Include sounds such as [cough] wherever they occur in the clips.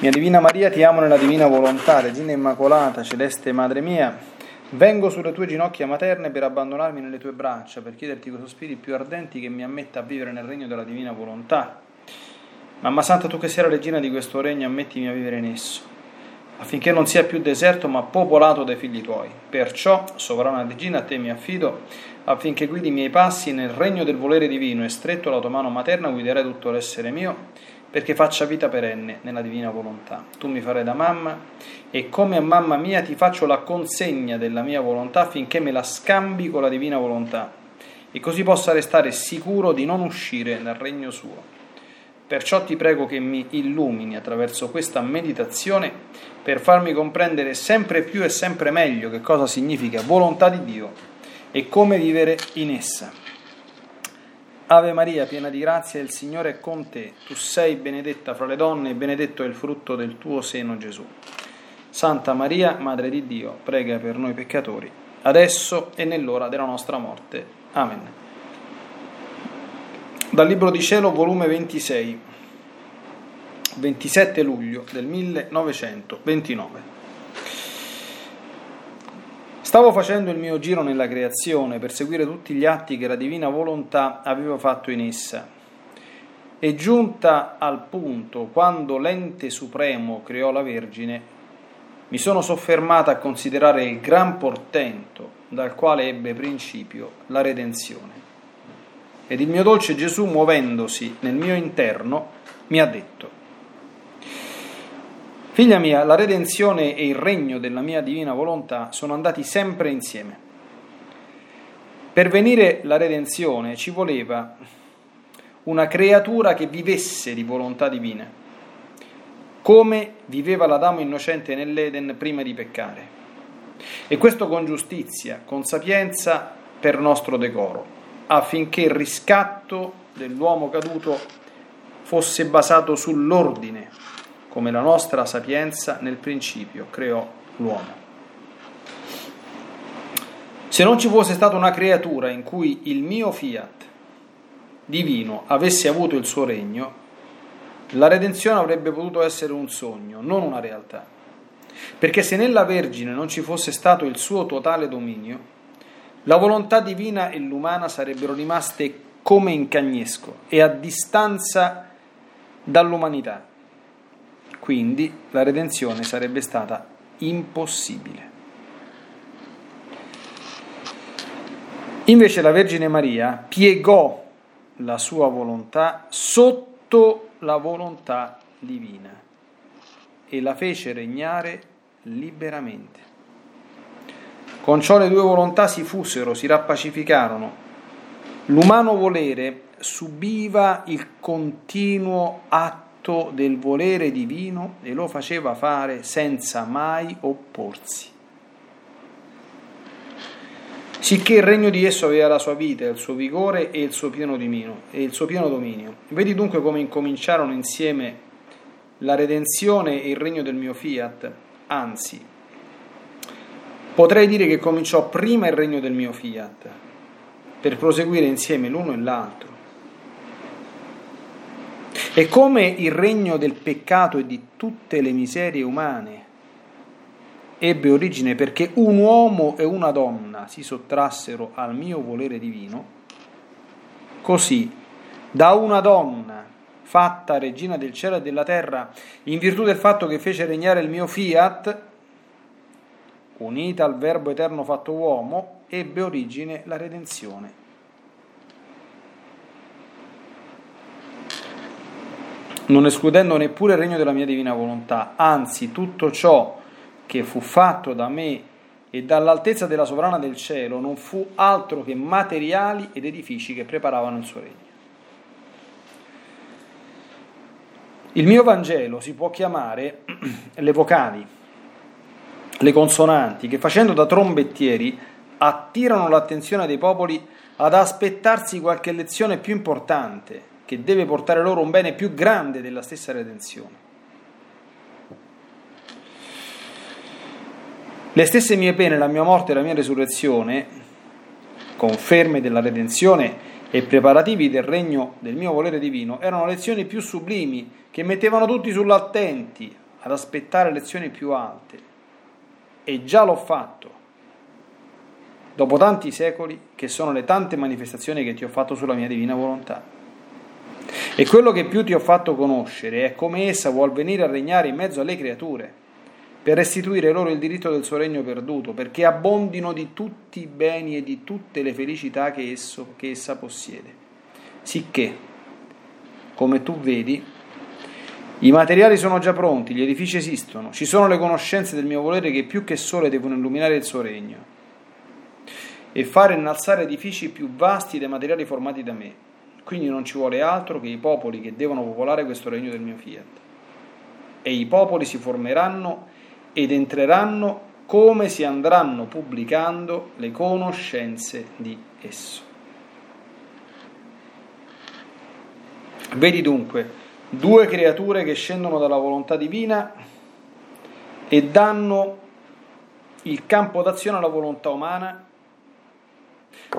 Mia Divina Maria, ti amo nella Divina Volontà, Regina Immacolata, Celeste Madre mia, vengo sulle tue ginocchia materne per abbandonarmi nelle tue braccia, per chiederti con sospiri più ardenti che mi ammetta a vivere nel regno della Divina Volontà. Mamma Santa, tu che sei la regina di questo regno, ammettimi a vivere in esso, affinché non sia più deserto ma popolato dai figli tuoi. Perciò, sovrana regina, a te mi affido, affinché guidi i miei passi nel regno del volere divino e stretto la tua mano materna guiderai tutto l'essere mio perché faccia vita perenne nella divina volontà. Tu mi farai da mamma e come a mamma mia ti faccio la consegna della mia volontà affinché me la scambi con la divina volontà e così possa restare sicuro di non uscire dal regno suo. Perciò ti prego che mi illumini attraverso questa meditazione per farmi comprendere sempre più e sempre meglio che cosa significa volontà di Dio e come vivere in essa. Ave Maria, piena di grazia, il Signore è con te. Tu sei benedetta fra le donne e benedetto è il frutto del tuo seno, Gesù. Santa Maria, Madre di Dio, prega per noi peccatori, adesso e nell'ora della nostra morte. Amen. Dal Libro di Cielo, volume 26, 27 luglio del 1929. Stavo facendo il mio giro nella creazione per seguire tutti gli atti che la divina volontà aveva fatto in essa. E giunta al punto quando l'ente supremo creò la Vergine, mi sono soffermata a considerare il gran portento dal quale ebbe principio la redenzione. Ed il mio dolce Gesù, muovendosi nel mio interno, mi ha detto, Figlia mia, la redenzione e il regno della mia divina volontà sono andati sempre insieme. Per venire la redenzione ci voleva una creatura che vivesse di volontà divina, come viveva l'Adamo innocente nell'Eden prima di peccare. E questo con giustizia, con sapienza per nostro decoro, affinché il riscatto dell'uomo caduto fosse basato sull'ordine come la nostra sapienza nel principio creò l'uomo. Se non ci fosse stata una creatura in cui il mio fiat divino avesse avuto il suo regno, la redenzione avrebbe potuto essere un sogno, non una realtà. Perché se nella Vergine non ci fosse stato il suo totale dominio, la volontà divina e l'umana sarebbero rimaste come in cagnesco e a distanza dall'umanità quindi la redenzione sarebbe stata impossibile. Invece la Vergine Maria piegò la sua volontà sotto la volontà divina e la fece regnare liberamente. Con ciò le due volontà si fusero, si rappacificarono. L'umano volere subiva il continuo atto atto del volere divino e lo faceva fare senza mai opporsi. Sicché il regno di esso aveva la sua vita, il suo vigore e il suo pieno, dimino, e il suo pieno dominio. Vedi dunque come incominciarono insieme la redenzione e il regno del mio fiat, anzi, potrei dire che cominciò prima il regno del mio fiat, per proseguire insieme l'uno e l'altro. E come il regno del peccato e di tutte le miserie umane ebbe origine perché un uomo e una donna si sottrassero al mio volere divino, così da una donna fatta regina del cielo e della terra, in virtù del fatto che fece regnare il mio fiat, unita al Verbo eterno fatto uomo, ebbe origine la redenzione non escludendo neppure il regno della mia divina volontà, anzi tutto ciò che fu fatto da me e dall'altezza della sovrana del cielo non fu altro che materiali ed edifici che preparavano il suo regno. Il mio Vangelo si può chiamare [clears throat] le vocali, le consonanti, che facendo da trombettieri attirano l'attenzione dei popoli ad aspettarsi qualche lezione più importante che deve portare loro un bene più grande della stessa redenzione. Le stesse mie pene, la mia morte e la mia resurrezione, conferme della redenzione e preparativi del regno del mio volere divino, erano lezioni più sublimi che mettevano tutti sull'attenti ad aspettare lezioni più alte, e già l'ho fatto, dopo tanti secoli, che sono le tante manifestazioni che ti ho fatto sulla mia divina volontà. E quello che più ti ho fatto conoscere è come essa vuol venire a regnare in mezzo alle creature, per restituire loro il diritto del suo regno perduto, perché abbondino di tutti i beni e di tutte le felicità che, esso, che essa possiede. Sicché, come tu vedi, i materiali sono già pronti, gli edifici esistono, ci sono le conoscenze del mio volere che più che sole devono illuminare il suo regno e fare innalzare edifici più vasti dei materiali formati da me. Quindi non ci vuole altro che i popoli che devono popolare questo regno del mio fiat. E i popoli si formeranno ed entreranno come si andranno pubblicando le conoscenze di esso. Vedi dunque due creature che scendono dalla volontà divina e danno il campo d'azione alla volontà umana,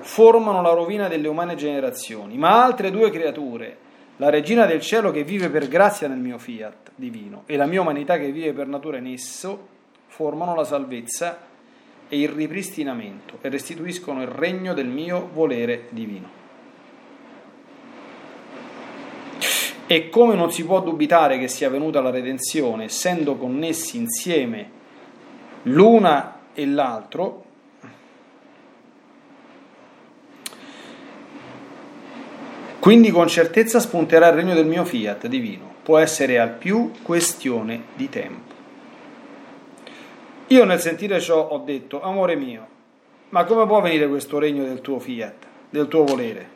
formano la rovina delle umane generazioni, ma altre due creature, la regina del cielo che vive per grazia nel mio fiat divino e la mia umanità che vive per natura in esso, formano la salvezza e il ripristinamento e restituiscono il regno del mio volere divino. E come non si può dubitare che sia venuta la redenzione, essendo connessi insieme l'una e l'altro, quindi con certezza spunterà il regno del mio fiat divino, può essere al più questione di tempo. Io nel sentire ciò ho detto, amore mio, ma come può venire questo regno del tuo fiat, del tuo volere?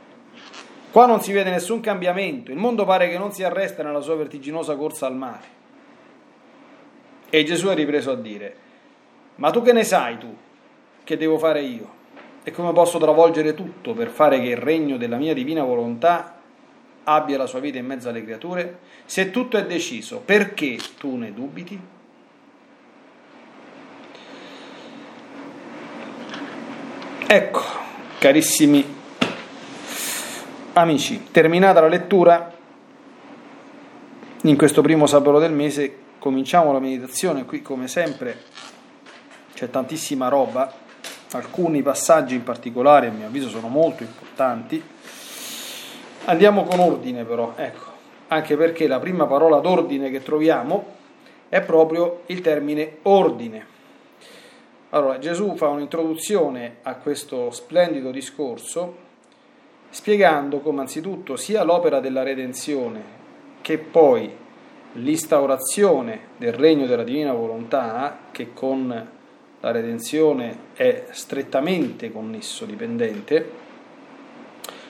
Qua non si vede nessun cambiamento, il mondo pare che non si arresta nella sua vertiginosa corsa al mare. E Gesù è ripreso a dire, ma tu che ne sai tu? Che devo fare io? E come posso travolgere tutto per fare che il regno della mia divina volontà abbia la sua vita in mezzo alle creature? Se tutto è deciso, perché tu ne dubiti? Ecco, carissimi Amici, terminata la lettura, in questo primo sabato del mese cominciamo la meditazione, qui come sempre c'è tantissima roba, alcuni passaggi in particolare a mio avviso sono molto importanti. Andiamo con ordine però, ecco, anche perché la prima parola d'ordine che troviamo è proprio il termine ordine. Allora, Gesù fa un'introduzione a questo splendido discorso spiegando come anzitutto sia l'opera della redenzione che poi l'instaurazione del regno della divina volontà, che con la redenzione è strettamente connesso, dipendente,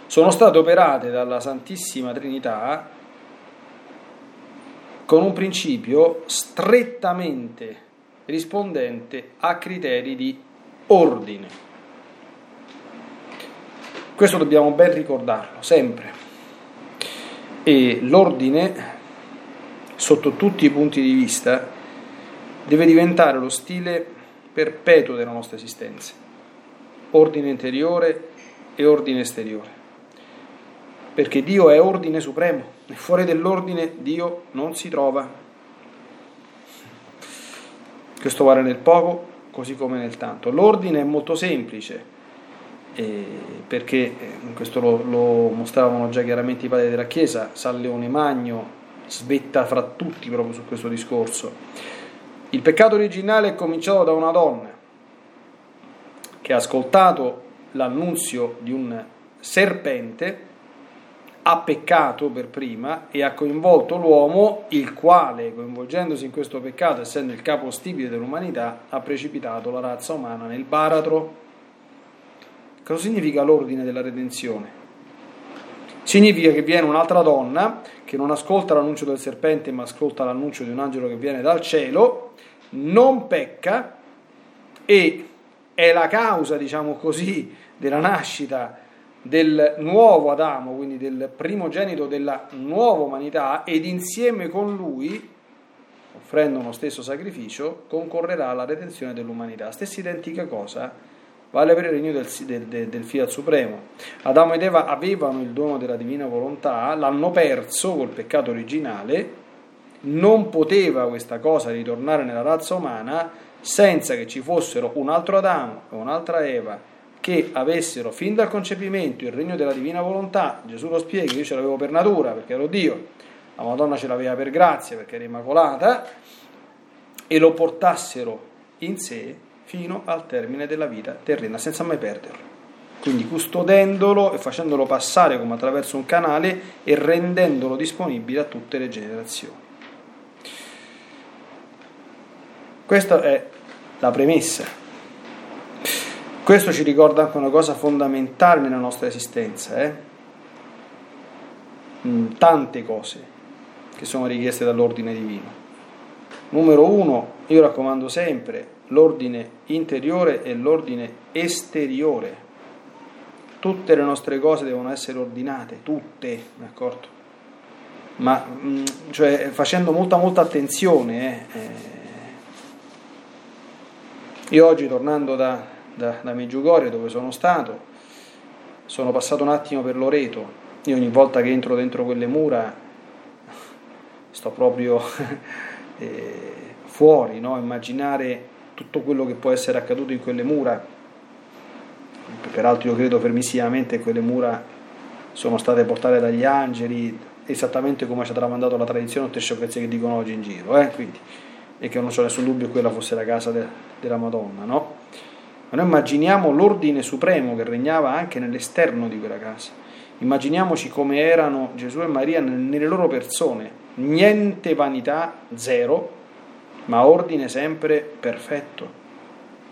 sono state operate dalla Santissima Trinità con un principio strettamente rispondente a criteri di ordine. Questo dobbiamo ben ricordarlo, sempre. E l'ordine, sotto tutti i punti di vista, deve diventare lo stile perpetuo della nostra esistenza. Ordine interiore e ordine esteriore. Perché Dio è ordine supremo e fuori dell'ordine Dio non si trova. Questo vale nel poco così come nel tanto. L'ordine è molto semplice eh, perché eh, questo lo, lo, mostravano già chiaramente i padri della Chiesa, San Leone Magno svetta fra tutti proprio su questo discorso. Il peccato originale è cominciato da una donna che ha ascoltato l'annunzio di un serpente, ha peccato per prima e ha coinvolto l'uomo, il quale, coinvolgendosi in questo peccato, essendo il capo stipite dell'umanità, ha precipitato la razza umana nel baratro Cosa significa l'ordine della redenzione? Significa che viene un'altra donna che non ascolta l'annuncio del serpente ma ascolta l'annuncio di un angelo che viene dal cielo, non pecca e è la causa, diciamo così, della nascita del nuovo Adamo, quindi del primogenito della nuova umanità ed insieme con lui, offrendo uno stesso sacrificio, concorrerà alla redenzione dell'umanità. Stessa identica cosa vale per il regno del, del, del, Fiat Supremo. Adamo ed Eva avevano il dono della divina volontà, l'hanno perso col peccato originale non poteva questa cosa ritornare nella razza umana senza che ci fossero un altro Adamo e un'altra Eva che avessero fin dal concepimento il regno della divina volontà, Gesù lo spiega, io ce l'avevo per natura perché ero Dio, la Madonna ce l'aveva per grazia perché era immacolata, e lo portassero in sé fino al termine della vita terrena, senza mai perderlo. Quindi custodendolo e facendolo passare come attraverso un canale e rendendolo disponibile a tutte le generazioni. Questa è la premessa. Questo ci ricorda anche una cosa fondamentale nella nostra esistenza, eh? Mm, tante cose che sono richieste dall'ordine divino. Numero uno, io raccomando sempre l'ordine interiore e l'ordine esteriore. Tutte le nostre cose devono essere ordinate, tutte, d'accordo? Ma mm, cioè, facendo molta molta attenzione, eh, eh io oggi tornando da, da, da Meggiugorie dove sono stato, sono passato un attimo per Loreto, io ogni volta che entro dentro quelle mura [laughs] sto proprio [laughs] eh, fuori, no? immaginare tutto quello che può essere accaduto in quelle mura, peraltro io credo permissivamente che quelle mura sono state portate dagli angeli, esattamente come ci ha tramandato la tradizione, tutte sciocchezze che dicono oggi in giro, eh? Quindi, e che non c'è nessun dubbio che quella fosse la casa de, della Madonna, no? Ma noi immaginiamo l'ordine supremo che regnava anche nell'esterno di quella casa. Immaginiamoci come erano Gesù e Maria nelle loro persone, niente vanità, zero, ma ordine sempre perfetto,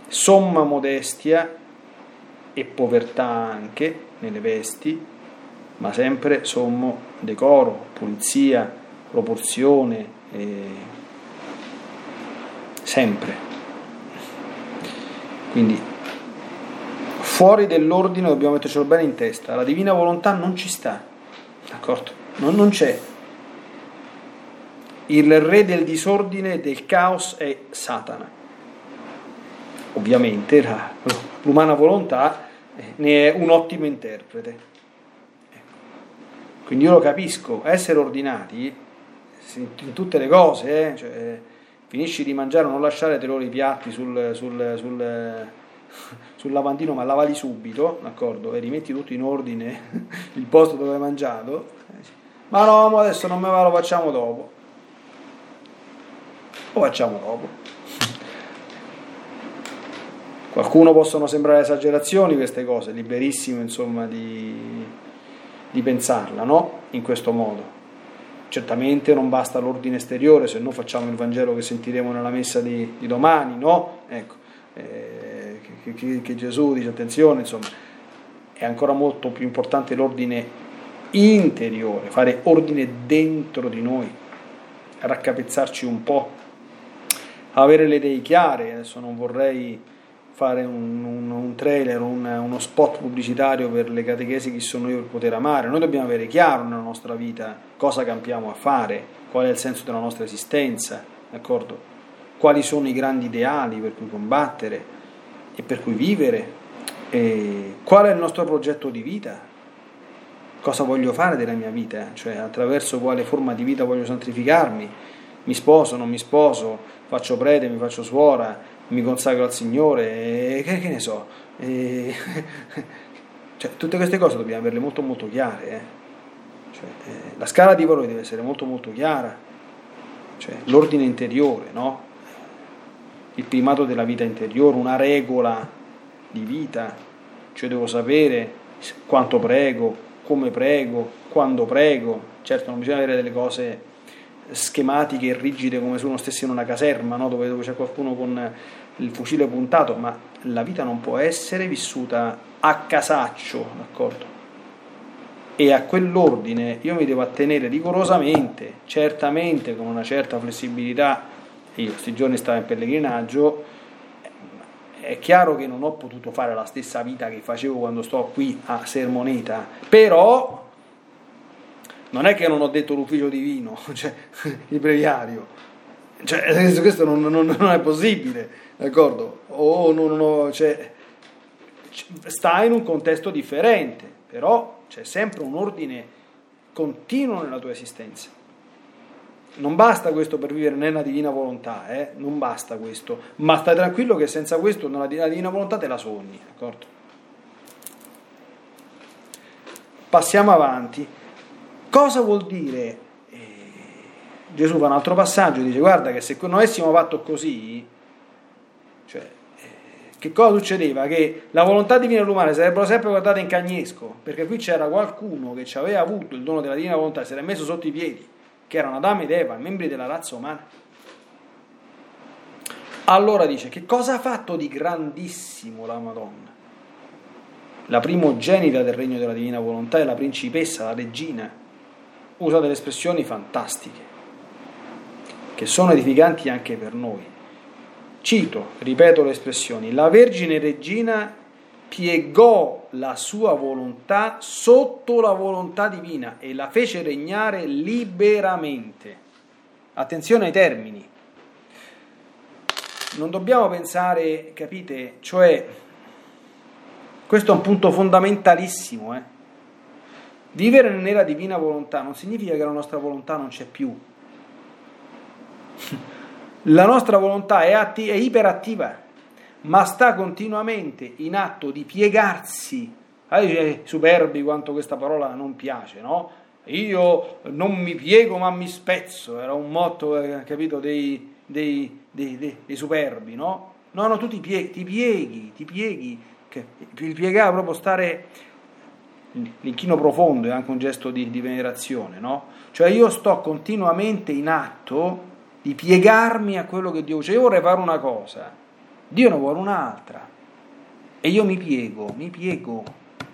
somma modestia e povertà anche nelle vesti, ma sempre sommo decoro, pulizia, proporzione, eh, sempre. Quindi fuori dell'ordine dobbiamo mettercelo bene in testa, la divina volontà non ci sta, d'accordo? Non, non c'è. Il re del disordine e del caos è Satana. Ovviamente la, l'umana volontà eh, ne è un ottimo interprete. Ecco. Quindi io lo capisco, essere ordinati in tutte le cose, eh, cioè, finisci di mangiare, non lasciare te loro i piatti sul, sul, sul, [laughs] sul, lavandino, ma lavali subito, d'accordo? E rimetti tutto in ordine [laughs] il posto dove hai mangiato. Ma no, adesso non me lo facciamo dopo. Lo facciamo dopo. Qualcuno possono sembrare esagerazioni queste cose, liberissimo insomma di, di pensarla, no? In questo modo. Certamente non basta l'ordine esteriore, se no facciamo il Vangelo che sentiremo nella messa di, di domani, no? Ecco, eh, che, che, che Gesù dice attenzione, insomma, è ancora molto più importante l'ordine interiore, fare ordine dentro di noi, raccapezzarci un po', avere le idee chiare, adesso non vorrei fare un, un, un trailer, un, uno spot pubblicitario per le catechesi che sono io per poter amare. Noi dobbiamo avere chiaro nella nostra vita cosa campiamo a fare, qual è il senso della nostra esistenza, d'accordo? Quali sono i grandi ideali per cui combattere e per cui vivere, qual è il nostro progetto di vita, cosa voglio fare della mia vita, cioè attraverso quale forma di vita voglio santificarmi, mi sposo, non mi sposo, faccio prete, mi faccio suora, mi consacro al Signore, e che, che ne so. E, [laughs] cioè, tutte queste cose dobbiamo averle molto molto chiare. Eh. Cioè, eh, la scala di valori deve essere molto molto chiara, cioè, l'ordine interiore, no? il primato della vita interiore, una regola di vita, cioè devo sapere quanto prego, come prego, quando prego, certo non bisogna avere delle cose schematiche e rigide come se uno stesse in una caserma, no? dove, dove c'è qualcuno con il fucile puntato, ma la vita non può essere vissuta a casaccio, d'accordo? E a quell'ordine io mi devo attenere rigorosamente, certamente con una certa flessibilità. Io questi giorni stavo in pellegrinaggio, è chiaro che non ho potuto fare la stessa vita che facevo quando sto qui a Sermoneta, però non è che non ho detto l'ufficio divino, [laughs] cioè il breviario, cioè, questo non, non, non, è possibile, d'accordo? O non, cioè, sta in un contesto differente, però c'è sempre un ordine continuo nella tua esistenza. non basta questo per vivere nella divina volontà, eh? non basta questo, ma stai tranquillo che senza questo nella divina volontà te la sogni, d'accordo? Passiamo avanti. Cosa vuol dire? Eh, Gesù fa un altro passaggio, dice guarda che se non avessimo fatto così, cioè, eh, che cosa succedeva? Che la volontà divina e l'umana sarebbero sempre guardate in cagnesco, perché qui c'era qualcuno che ci aveva avuto il dono della divina volontà e si era messo sotto i piedi che erano Adamo ed Eva, membri della razza umana. Allora dice, che cosa ha fatto di grandissimo la Madonna? La primogenita del regno della divina volontà è la principessa, la regina. Usa delle espressioni fantastiche, che sono edificanti anche per noi. Cito, ripeto le espressioni, la Vergine Regina piegò la sua volontà sotto la volontà divina e la fece regnare liberamente. Attenzione ai termini. Non dobbiamo pensare, capite, cioè, questo è un punto fondamentalissimo, eh? Vivere nella divina volontà non significa che la nostra volontà non c'è più. [laughs] La nostra volontà è, atti- è iperattiva ma sta continuamente in atto di piegarsi. Ah, dice superbi quanto questa parola non piace, no? Io non mi piego ma mi spezzo, era un motto, eh, capito, dei, dei, dei, dei, superbi, no? No, no, tu ti pieghi, ti pieghi, ti pieghi, che, il piegare proprio stare, l'inchino profondo è anche un gesto di, di venerazione, no? Cioè io sto continuamente in atto di piegarmi a quello che Dio dice, io vorrei fare una cosa, Dio ne vuole un'altra. E io mi piego, mi piego.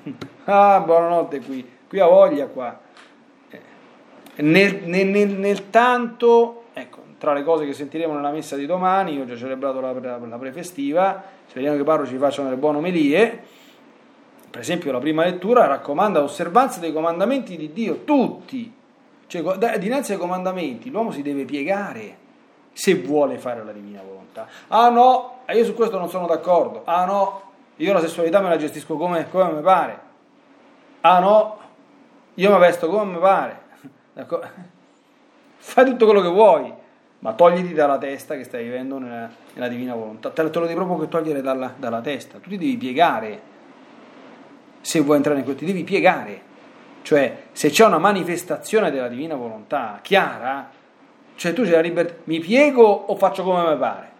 [laughs] Ah, buonanotte qui, qui ha voglia qua. Eh, nel, nel, nel, nel, tanto, ecco, tra le cose che sentiremo nella messa di domani, io ho già celebrato la, la prefestiva, speriamo che i parroci facciano le buone omelie. Per esempio, la prima lettura raccomanda l'osservanza dei comandamenti di Dio, tutti. Cioè, dinanzi ai comandamenti l'uomo si deve piegare se vuole fare la divina volontà. Ah no, io su questo non sono d'accordo. Ah no, io la sessualità me la gestisco come, come mi pare. Ah no, io mi vesto come mi pare. [laughs] D'accordo? [laughs] Fai tutto quello che vuoi, ma togliti dalla testa che stai vivendo nella, nella divina volontà. Te, te, lo devi proprio togliere dalla, dalla testa. Tu ti devi piegare. Se vuoi entrare in questo, ti devi piegare. Cioè, se c'è una manifestazione della divina volontà chiara, cioè tu c'è la libertà, mi piego o faccio come mi pare?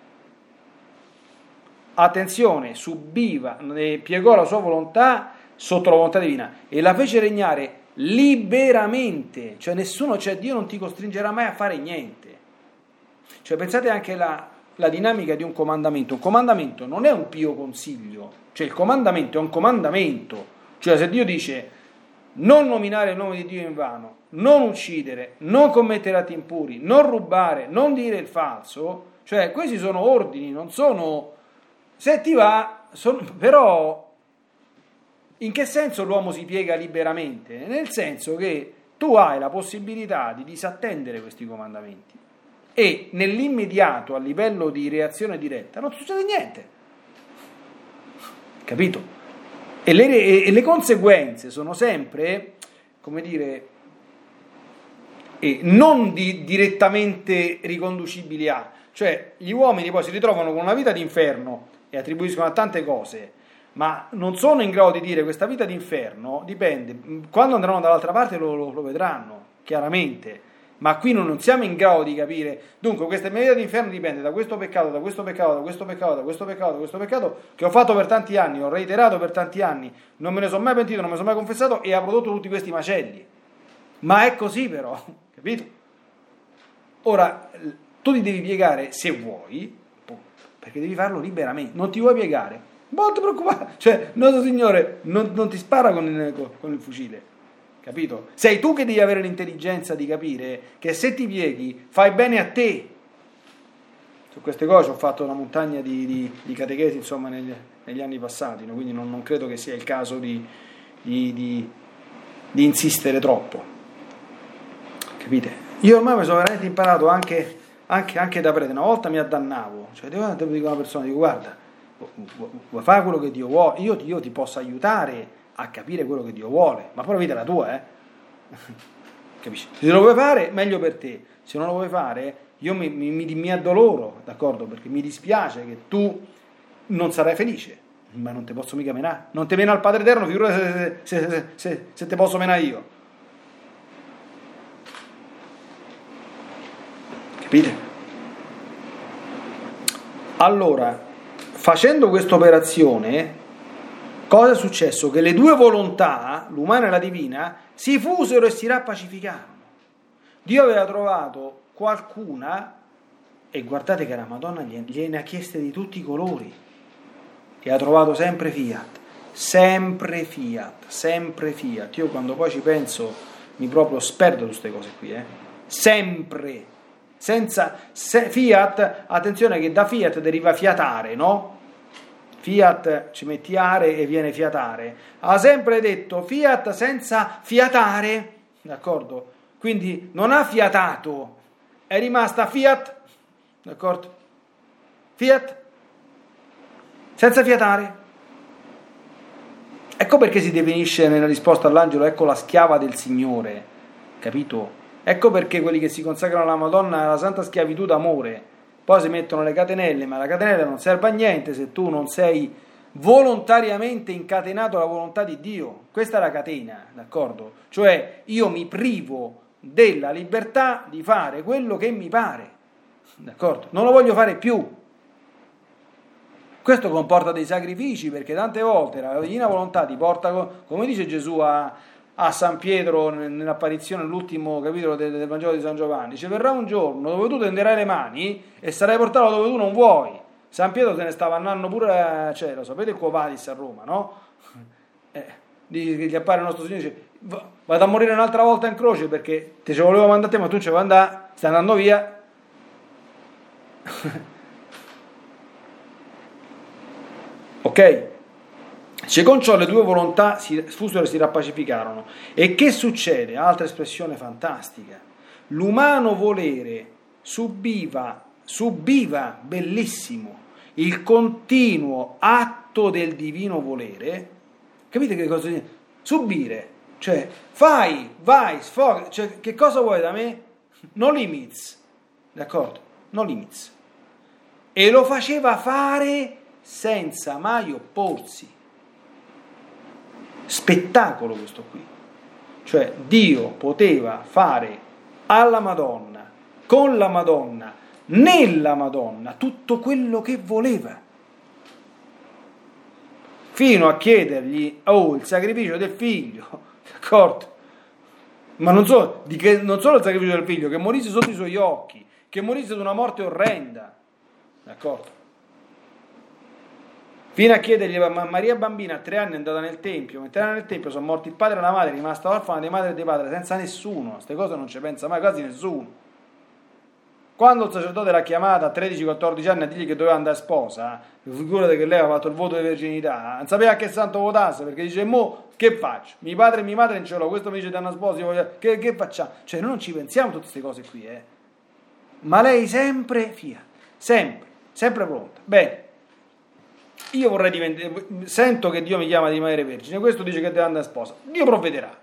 Attenzione, subiva, piegò la sua volontà sotto la volontà divina e la fece regnare liberamente, cioè nessuno, cioè Dio non ti costringerà mai a fare niente. Cioè pensate anche alla la dinamica di un comandamento. Un comandamento non è un pio consiglio, cioè il comandamento è un comandamento. Cioè se Dio dice non nominare il nome di Dio in vano, non uccidere, non commettere atti impuri, non rubare, non dire il falso, cioè questi sono ordini, non sono... Se ti va, sono... però in che senso l'uomo si piega liberamente? Nel senso che tu hai la possibilità di disattendere questi comandamenti e nell'immediato a livello di reazione diretta non succede niente. Capito? E le, e le conseguenze sono sempre, come dire, e non di, direttamente riconducibili a, cioè gli uomini poi si ritrovano con una vita d'inferno e attribuiscono a tante cose, ma non sono in grado di dire questa vita d'inferno dipende, quando andranno dall'altra parte lo, lo, lo vedranno, chiaramente, ma qui non siamo in grado di capire. Dunque, questa mia vita d'inferno dipende da questo peccato, da questo peccato, da questo peccato, da questo peccato, da questo peccato che ho fatto per tanti anni, ho reiterato per tanti anni, non me ne sono mai pentito, non me ne sono mai confessato e ha prodotto tutti questi macelli. Ma è così però, [laughs] capito? Ora, tu ti devi piegare se vuoi, perché devi farlo liberamente, non ti vuoi piegare, non ti preoccupare, [laughs] cioè, nostro Signore non, non ti spara con il, con il fucile, capito? Sei tu che devi avere l'intelligenza di capire che se ti pieghi fai bene a te. Su queste cose ho fatto una montagna di, di, di catechesi insomma, negli, negli, anni passati, no? quindi non, non, credo che sia il caso di, di insistere troppo. Capite? Io ormai mi sono veramente imparato anche, anche, anche da prete. Una volta mi addannavo, cioè devo dire a una persona, dico guarda, vuoi fare quello che Dio vuole, io, io ti posso aiutare a capire quello che Dio vuole, ma poi la vita è la tua, eh? [laughs] capisci? Se lo vuoi fare, meglio per te, se non lo vuoi fare, io mi, mi, mi, addoloro, d'accordo? Perché mi dispiace che tu non sarai felice, ma non ti posso mica menare, non ti mena al Padre Eterno, figurati se, se, se, se, se te posso menare io. Capite? Allora, facendo questa operazione, cosa è successo? Che le due volontà, l'umana e la divina, si fusero e si rappacificarono. Dio aveva trovato qualcuna, e guardate che la Madonna gliene ha chieste di tutti i colori, e ha trovato sempre Fiat, sempre Fiat, sempre Fiat. Io quando poi ci penso mi proprio sperdo su queste cose qui, eh? sempre senza se, Fiat, attenzione che da Fiat deriva fiatare, no? Fiat ci metti are e viene fiatare. Ha sempre detto Fiat senza fiatare, d'accordo? Quindi non ha fiatato, è rimasta Fiat, d'accordo? Fiat senza fiatare. Ecco perché si definisce nella risposta all'angelo, ecco la schiava del Signore, capito? Ecco perché quelli che si consacrano alla Madonna alla santa schiavitù d'amore, poi si mettono le catenelle, ma la catenella non serve a niente se tu non sei volontariamente incatenato alla volontà di Dio. Questa è la catena, d'accordo? Cioè io mi privo della libertà di fare quello che mi pare, d'accordo? Non lo voglio fare più. Questo comporta dei sacrifici perché tante volte la divina volontà ti porta, come dice Gesù a, a San Pietro nell'apparizione dell'ultimo capitolo del, del, Vangelo di San Giovanni, ci verrà un giorno dove tu tenderai le mani e sarai portato dove tu non vuoi. San Pietro se ne stava andando pure a cielo, sapete il Quo Vadis a Roma, no? [laughs] Eh, gli appare il nostro Signore e dice vado a morire un'altra volta in croce perché te ci volevo mandare a te ma tu ci vuoi andare, stai andando via. [laughs] ok? Se con ciò le due volontà si fusero e si rappacificarono. E che succede? Altra espressione fantastica. L'umano volere subiva, subiva, bellissimo, il continuo atto del divino volere. Capite che cosa significa? Subire, cioè fai, vai, sfoga, cioè che cosa vuoi da me? No limits, d'accordo? No limits. E lo faceva fare senza mai opporsi spettacolo questo qui. Cioè Dio poteva fare alla Madonna, con la Madonna, nella Madonna, tutto quello che voleva. Fino a chiedergli, oh, il sacrificio del figlio, [laughs] d'accordo? Ma non solo, che, non solo il sacrificio del figlio, che morisse sotto i suoi occhi, che morisse di una morte orrenda, d'accordo? Fino a chiedergli, ma Maria bambina a tre anni è andata nel tempio, mentre era nel tempio sono morti il padre e la madre, è rimasta orfana di madre e di padre, senza nessuno, queste cose non ci pensa mai quasi nessuno. Quando il sacerdote l'ha chiamata a 13-14 anni a dirgli che doveva andare sposa, figurate che lei aveva fatto il voto di virginità, non sapeva a che santo votasse, perché dice, mo che faccio? Mio padre e mia madre non ce l'ho, questo mi dice di andare sposa, voglio... che, che facciamo? Cioè noi non ci pensiamo a tutte queste cose qui, eh. Ma lei sempre fia, sempre, sempre pronta. Bene, io vorrei diventare, sento che Dio mi chiama di rimanere vergine, questo dice che deve andare a sposa, Dio provvederà,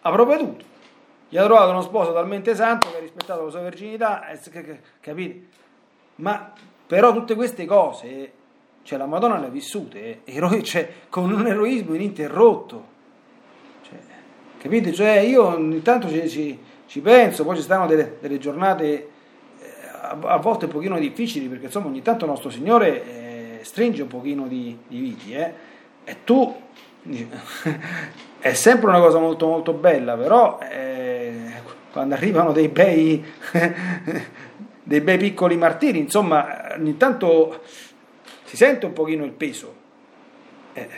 ha provveduto, gli ha trovato uno sposo talmente santo che ha rispettato la sua verginità, capite? Ma però tutte queste cose, cioè la Madonna le ha vissute, eh, cioè, con un eroismo ininterrotto, cioè, capite? Cioè io ogni tanto ci, ci, ci penso, poi ci stanno delle, delle giornate eh, a, a, volte un pochino difficili, perché insomma ogni tanto nostro Signore... Eh, stringe un pochino di, di viti, eh? e tu [laughs] è sempre una cosa molto molto bella, però eh, quando arrivano dei bei, [laughs] dei bei piccoli martiri, insomma, ogni tanto si sente un pochino il peso. Eh,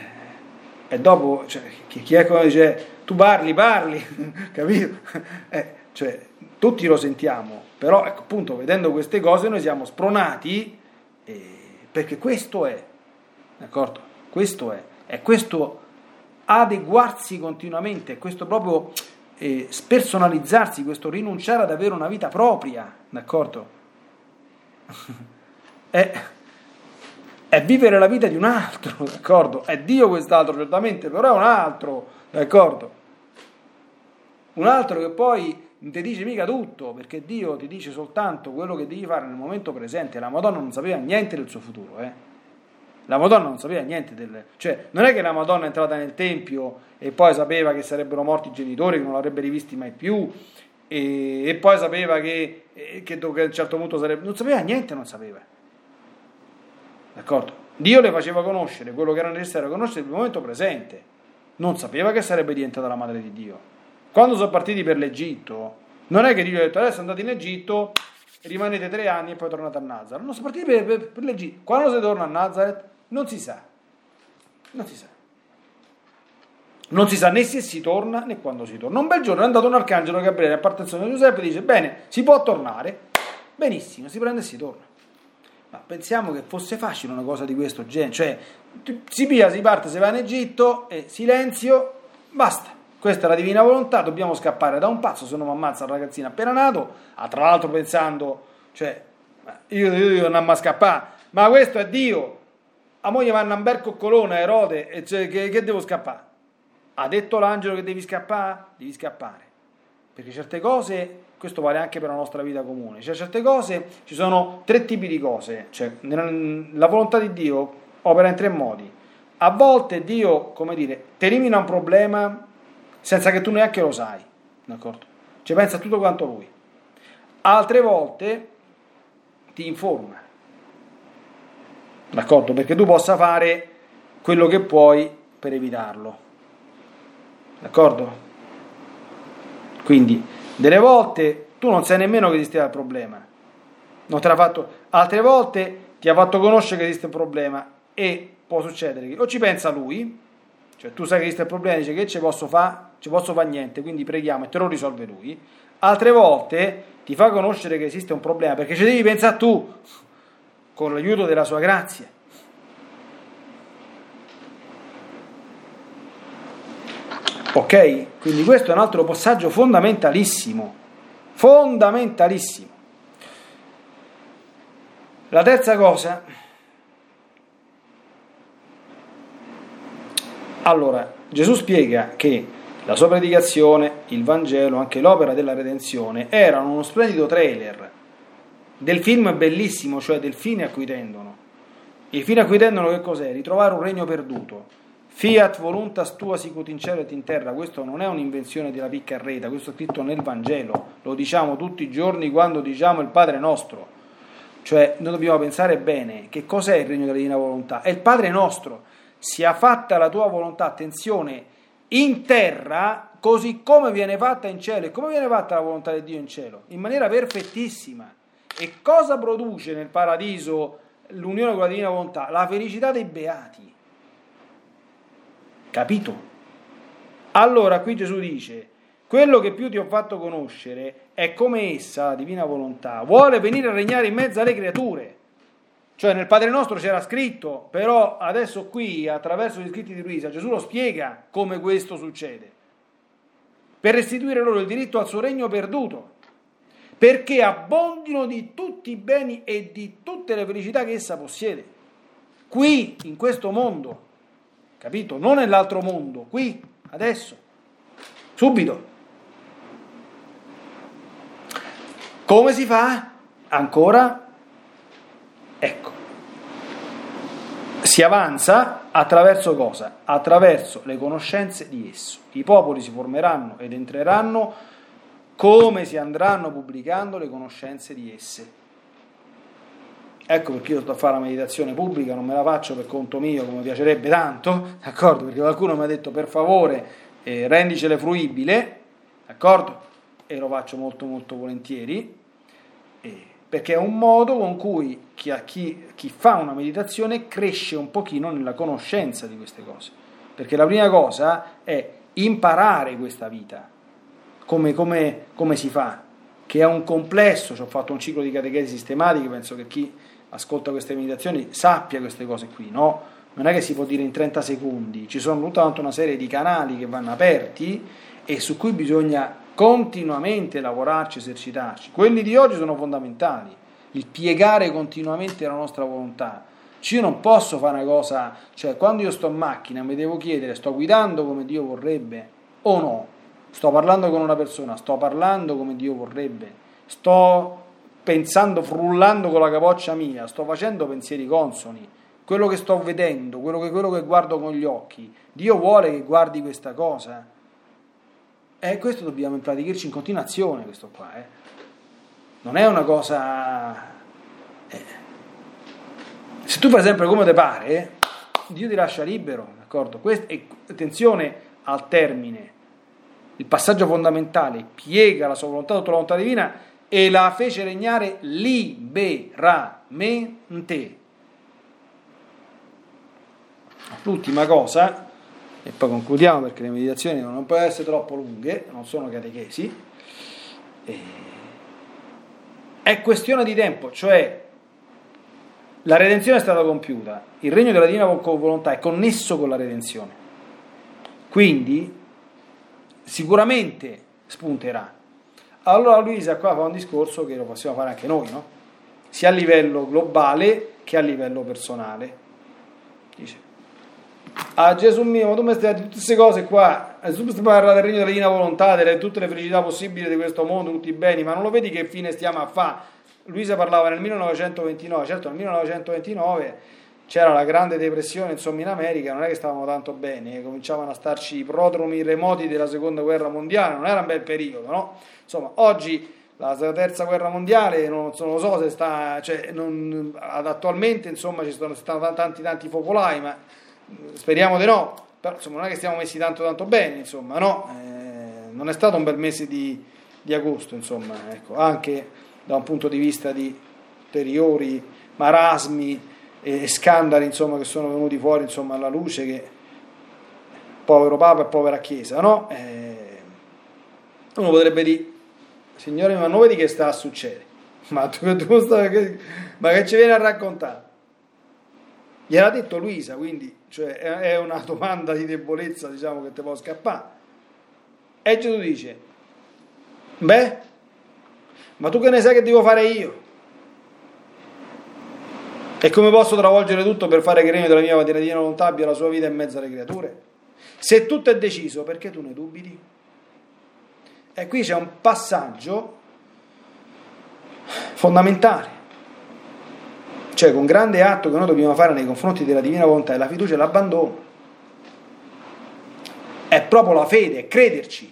e dopo, cioè, chi, chi, è come dice, tu parli, parli, [laughs] capito? Eh, cioè, tutti lo sentiamo, però ecco, appunto, vedendo queste cose noi siamo spronati. Eh, perché questo è, d'accordo? Questo è, è questo adeguarsi continuamente, questo proprio eh, spersonalizzarsi, questo rinunciare ad avere una vita propria, d'accordo? è, [laughs] è vivere la vita di un altro, [laughs] d'accordo? È Dio quest'altro, certamente, però è un altro, d'accordo? un altro che poi non ti dice mica tutto, perché Dio ti dice soltanto quello che devi fare nel momento presente. La Madonna non sapeva niente del suo futuro, eh. La Madonna non sapeva niente del... Cioè, non è che la Madonna è entrata nel Tempio e poi sapeva che sarebbero morti i genitori, che non l'avrebbe rivisti mai più, e, e poi sapeva che, che, che, a un certo punto sarebbe... Non sapeva niente, non sapeva. D'accordo? Dio le faceva conoscere quello che era necessario conoscere nel momento presente. Non sapeva che sarebbe diventata la madre di Dio. Quando sono partiti per l'Egitto, non è che Dio ha detto adesso andate in Egitto, rimanete tre anni e poi tornate a Nazareth. Non sono partiti per, per, per l'Egitto. Quando si torna a Nazareth, non si sa. Non si sa. Non si sa né se si torna né quando si torna. Un bel giorno è andato un arcangelo Gabriele a partenzione di Giuseppe e dice: Bene, si può tornare. Benissimo, si prende e si torna. Ma pensiamo che fosse facile una cosa di questo genere. Cioè, si pia, si parte, si va in Egitto e silenzio, basta questa è la divina volontà, dobbiamo scappare da un pazzo, se no mi ammazza il ragazzino appena nato, ah, tra l'altro pensando, cioè, io, io, io non a scappare, ma questo è Dio, a moglie vanno a Amberco Colonna, Erode, e cioè, che, che devo scappare? Ha detto l'angelo che devi scappare? Devi scappare, perché certe cose, questo vale anche per la nostra vita comune, cioè certe cose, ci sono tre tipi di cose, cioè, la volontà di Dio opera in tre modi, a volte Dio, come dire, ti elimina un problema senza che tu neanche lo sai, d'accordo? Cioè pensa tutto quanto lui. Altre volte ti informa, d'accordo? Perché tu possa fare quello che puoi per evitarlo, d'accordo? Quindi, delle volte tu non sai nemmeno che esisteva il problema, non te l'ha fatto, altre volte ti ha fatto conoscere che esiste un problema e può succedere che o ci pensa lui, cioè tu sai che esiste il problema, dice che ci posso fare ci posso fare niente, quindi preghiamo e te lo risolve lui. Altre volte ti fa conoscere che esiste un problema perché ci devi pensare tu con l'aiuto della sua grazia. Ok? Quindi questo è un altro passaggio fondamentalissimo, fondamentalissimo. La terza cosa, allora, Gesù spiega che la sua predicazione, il Vangelo, anche l'opera della redenzione erano uno splendido trailer del film bellissimo, cioè del fine a cui tendono. Il fine a cui tendono che cos'è? Ritrovare un regno perduto. Fiat voluntas tua sicut in cielo et in terra, questo non è un'invenzione della piccarreta, questo è scritto nel Vangelo, lo diciamo tutti i giorni quando diciamo il Padre nostro. Cioè, noi dobbiamo pensare bene che cos'è il regno della divina volontà? È il Padre nostro. Sia fatta la tua volontà, attenzione, in terra così come viene fatta in cielo. E come viene fatta la volontà di Dio in cielo? In maniera perfettissima. E cosa produce nel paradiso l'unione con la divina volontà? La felicità dei beati. Capito? Allora qui Gesù dice, quello che più ti ho fatto conoscere è come essa, la divina volontà, vuole venire a regnare in mezzo alle creature. Cioè nel Padre nostro c'era scritto, però adesso qui attraverso gli scritti di Luisa Gesù lo spiega come questo succede. Per restituire loro il diritto al suo regno perduto, perché abbondino di tutti i beni e di tutte le felicità che essa possiede. Qui, in questo mondo, capito? Non nell'altro mondo, qui, adesso, subito. Come si fa? Ancora Ecco, si avanza attraverso cosa? Attraverso le conoscenze di esso. I popoli si formeranno ed entreranno come si andranno pubblicando le conoscenze di esse. Ecco perché io sto a fare la meditazione pubblica, non me la faccio per conto mio come piacerebbe tanto, d'accordo? Perché qualcuno mi ha detto per favore eh, rendicele fruibile, d'accordo? E lo faccio molto molto volentieri. Perché è un modo con cui chi, chi, chi, fa una meditazione cresce un pochino nella conoscenza di queste cose. Perché la prima cosa è imparare questa vita, come, come, come si fa, che è un complesso, ho fatto un ciclo di catechesi sistematiche, penso che chi ascolta queste meditazioni sappia queste cose qui, no? Non è che si può dire in 30 secondi, ci sono tutta una serie di canali che vanno aperti e su cui bisogna continuamente lavorarci, esercitarci. Quelli di oggi sono fondamentali, il piegare continuamente la nostra volontà. Cioè, io non posso fare una cosa, cioè quando io sto in macchina mi devo chiedere sto guidando come Dio vorrebbe o no? sto parlando con una persona, sto parlando come Dio vorrebbe, sto pensando, frullando con la capoccia mia, sto facendo pensieri consoni, quello che sto vedendo, quello che, quello che guardo con gli occhi, Dio vuole che guardi questa cosa. E questo dobbiamo impraticarci in continuazione, questo qua. Eh. Non è una cosa... Eh. Se tu fai sempre come ti pare, Dio ti lascia libero, d'accordo? Questo, e attenzione al termine. Il passaggio fondamentale, piega la sua volontà sotto la volontà divina e la fece regnare liberamente. L'ultima cosa, e poi concludiamo perché le meditazioni non possono essere troppo lunghe, non sono catechesi, è questione di tempo, cioè la redenzione è stata compiuta, il regno della divina volontà è connesso con la redenzione. Quindi sicuramente spunterà. Allora Luisa qua fa un discorso che lo possiamo fare anche noi, no? sia a livello globale che a livello personale. Dice, ah Gesù mio, ma tu mi stai di tutte queste cose qua, tu mi stai parlando del regno della divina volontà, di tutte le felicità possibili di questo mondo, tutti i beni, ma non lo vedi che fine stiamo a fare? Luisa parlava nel 1929, certo nel 1929 c'era la grande depressione insomma in America, non è che stavamo tanto bene, cominciavano a starci i prodromi remoti della seconda guerra mondiale, non era un bel periodo, no? Insomma, oggi la terza guerra mondiale non, non so se sta, cioè, non, attualmente insomma ci sono, stanno tanti tanti focolai, ma speriamo di no, però insomma non è che stiamo messi tanto tanto bene, insomma, no? Eh, non è stato un bel mese di, di agosto, insomma, ecco, anche da un punto di vista di ulteriori marasmi e scandali insomma, che sono venuti fuori insomma, alla luce che povero Papa e povera Chiesa, no? Eh, uno potrebbe dire, Signore, ma non vedi che sta a succedere? Ma, tu, tu sta, ma che ci viene a raccontare? Gliel'ha detto Luisa, quindi cioè, è una [laughs] domanda di debolezza diciamo, che ti può scappare. E Gesù dice, beh, ma tu che ne sai che devo fare io? E come posso travolgere tutto per fare che il regno della mia divina volontà abbia la sua vita in mezzo alle creature? Se tutto è deciso, perché tu ne dubiti? E qui c'è un passaggio fondamentale. Cioè, con grande atto che noi dobbiamo fare nei confronti della divina volontà è la fiducia e l'abbandono. È proprio la fede, è crederci.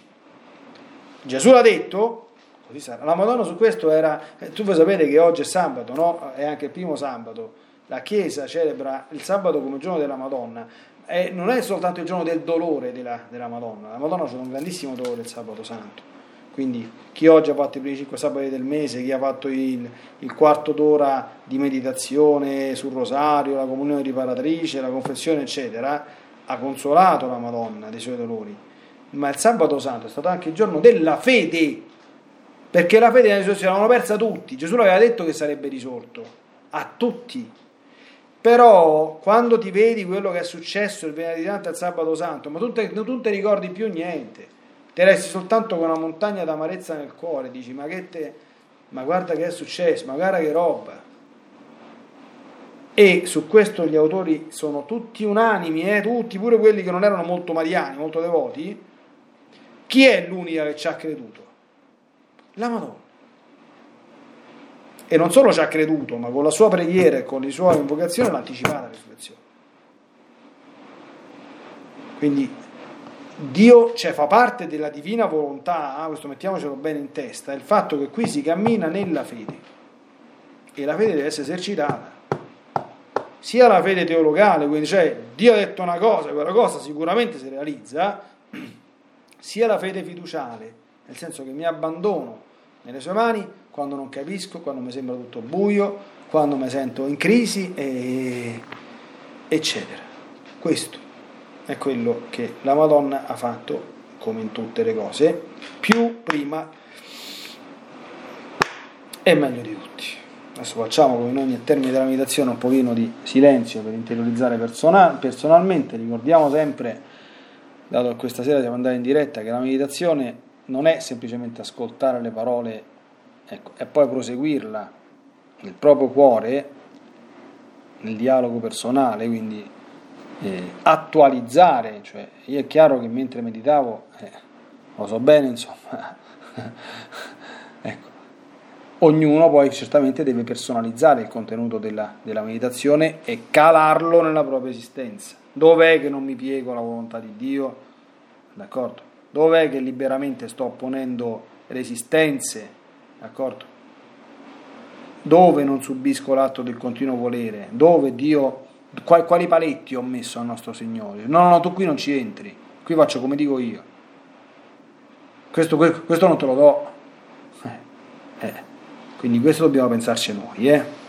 Gesù l'ha detto, così sarà. La Madonna su questo era, eh, tu voi sapete che oggi è sabato, no? È anche il primo sabato la Chiesa celebra il sabato come giorno della Madonna, e non è soltanto il giorno del dolore della, della Madonna, la Madonna c'è un grandissimo dolore il sabato santo. Quindi chi oggi ha fatto i primi cinque sabati del mese, chi ha fatto il, il, quarto d'ora di meditazione sul rosario, la comunione riparatrice, la confessione, eccetera, ha consolato la Madonna dei suoi dolori. Ma il sabato santo è stato anche il giorno della fede, perché la fede nella risurrezione l'avevano persa tutti. Gesù l'aveva detto che sarebbe risorto, a tutti. Però quando ti vedi quello che è successo il venerdì santo al sabato santo, ma tu, te, tu non ti ricordi più niente, ti resti soltanto con una montagna d'amarezza nel cuore, dici ma che te, ma guarda che è successo, ma guarda che roba. E su questo gli autori sono tutti unanimi, eh, tutti, pure quelli che non erano molto mariani, molto devoti. Chi è l'unica che ci ha creduto? La Madonna e non solo ci ha creduto, ma con la sua preghiera e con le sue invocazioni l'ha anticipata la risurrezione. Quindi Dio cioè, fa parte della divina volontà, ah, questo mettiamocelo bene in testa, il fatto che qui si cammina nella fede e la fede deve essere esercitata. Sia la fede teologale, quindi cioè Dio ha detto una cosa, quella cosa sicuramente si realizza, [clears throat] sia la fede fiduciale, nel senso che mi abbandono nelle sue mani quando non capisco, quando mi sembra tutto buio, quando mi sento in crisi, e, eccetera. Questo è quello che la Madonna ha fatto, come in tutte le cose, più prima e meglio di tutti. Adesso facciamo come in ogni termine della meditazione un pochino di silenzio per interiorizzare personal, personalmente, ricordiamo sempre, dato che questa sera siamo andati in diretta, che la meditazione non è semplicemente ascoltare le parole ecco, e poi proseguirla nel proprio cuore, nel dialogo personale, quindi eh, attualizzare, cioè io è chiaro che mentre meditavo eh, lo so bene, insomma. [laughs] ecco. Ognuno poi certamente deve personalizzare il contenuto della, della meditazione e calarlo nella propria esistenza. Dov'è che non mi piego alla volontà di Dio? D'accordo? Dov'è che liberamente sto ponendo resistenze? D'accordo? Dove non subisco l'atto del continuo volere? Dove Dio quali paletti ho messo al nostro Signore? No, no, no, tu qui non ci entri, qui faccio come dico io. Questo, questo non te lo do. Eh, eh. Quindi questo dobbiamo pensarci noi. Eh.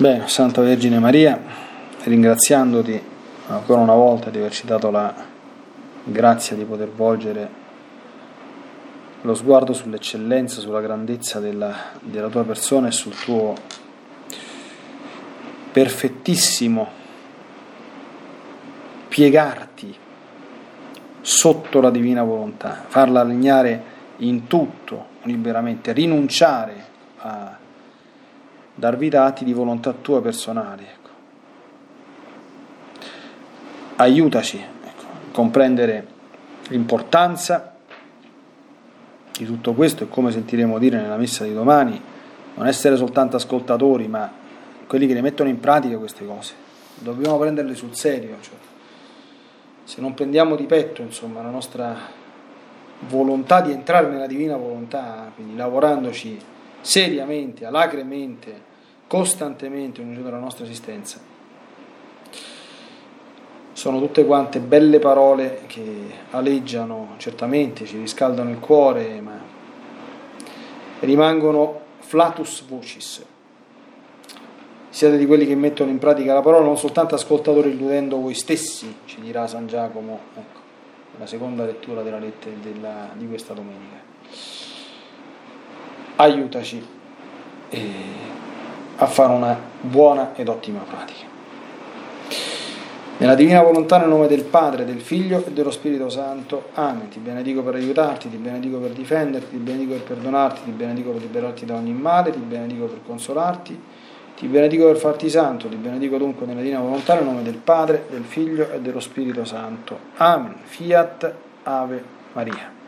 Bene, Santa Vergine Maria, ringraziandoti ancora una volta di averci dato la grazia di poter volgere lo sguardo sull'eccellenza, sulla grandezza della, della tua persona e sul tuo perfettissimo piegarti sotto la divina volontà, farla regnare in tutto liberamente, rinunciare a dar vita a atti di volontà tua personali. Ecco. Aiutaci ecco, a comprendere l'importanza di tutto questo e come sentiremo dire nella messa di domani, non essere soltanto ascoltatori, ma quelli che le mettono in pratica queste cose. Dobbiamo prenderle sul serio. Cioè, se non prendiamo di petto insomma, la nostra volontà di entrare nella divina volontà, quindi lavorandoci seriamente, alacremente, costantemente ogni giorno della nostra esistenza. Sono tutte quante belle parole che aleggiano, certamente ci riscaldano il cuore, ma rimangono flatus vocis. Siete di quelli che mettono in pratica la parola, non soltanto ascoltatori illudendo voi stessi, ci dirà San Giacomo, ecco, la seconda lettura della lettera della, di questa domenica. Aiutaci. E a fare una buona ed ottima pratica. Nella divina volontà, nel nome del Padre, del Figlio e dello Spirito Santo. Amen. Ti benedico per aiutarti, ti benedico per difenderti, ti benedico per perdonarti, ti benedico per liberarti da ogni male, ti benedico per consolarti, ti benedico per farti santo, ti benedico dunque nella divina volontà, nel nome del Padre, del Figlio e dello Spirito Santo. Amen. Fiat Ave Maria.